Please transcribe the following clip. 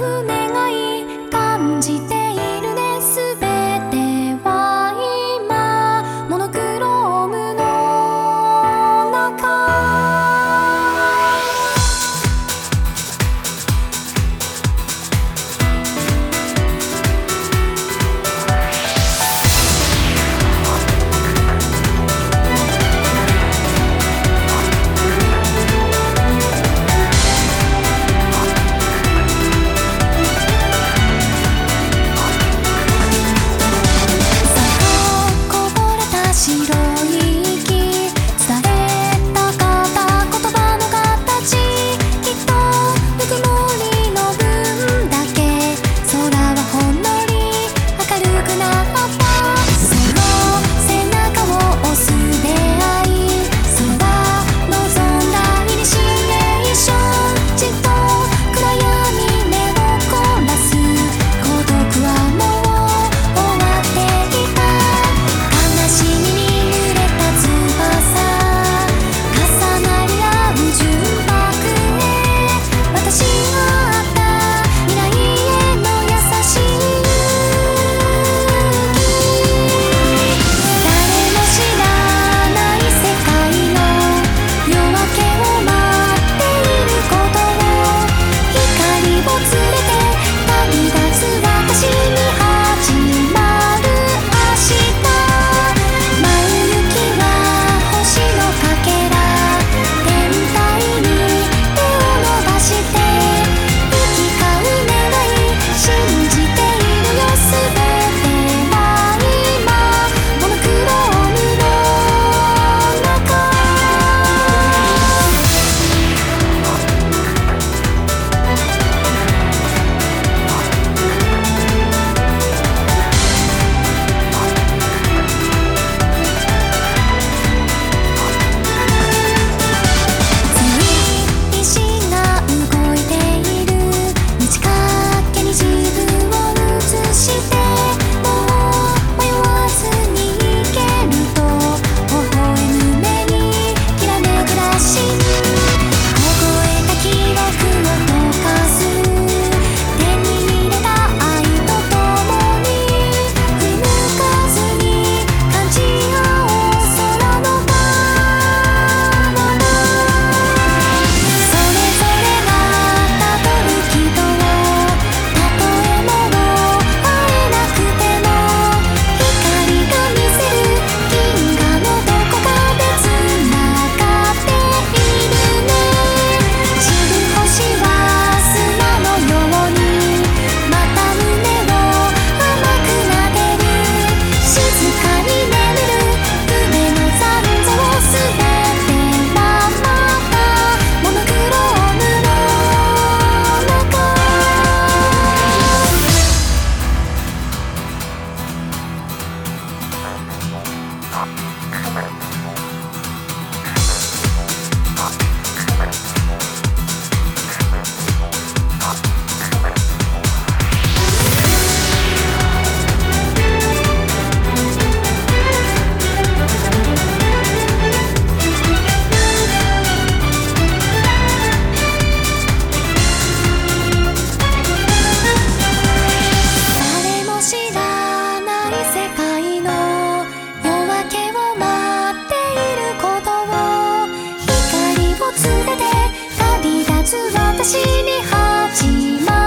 う連れて旅立つ私に始まる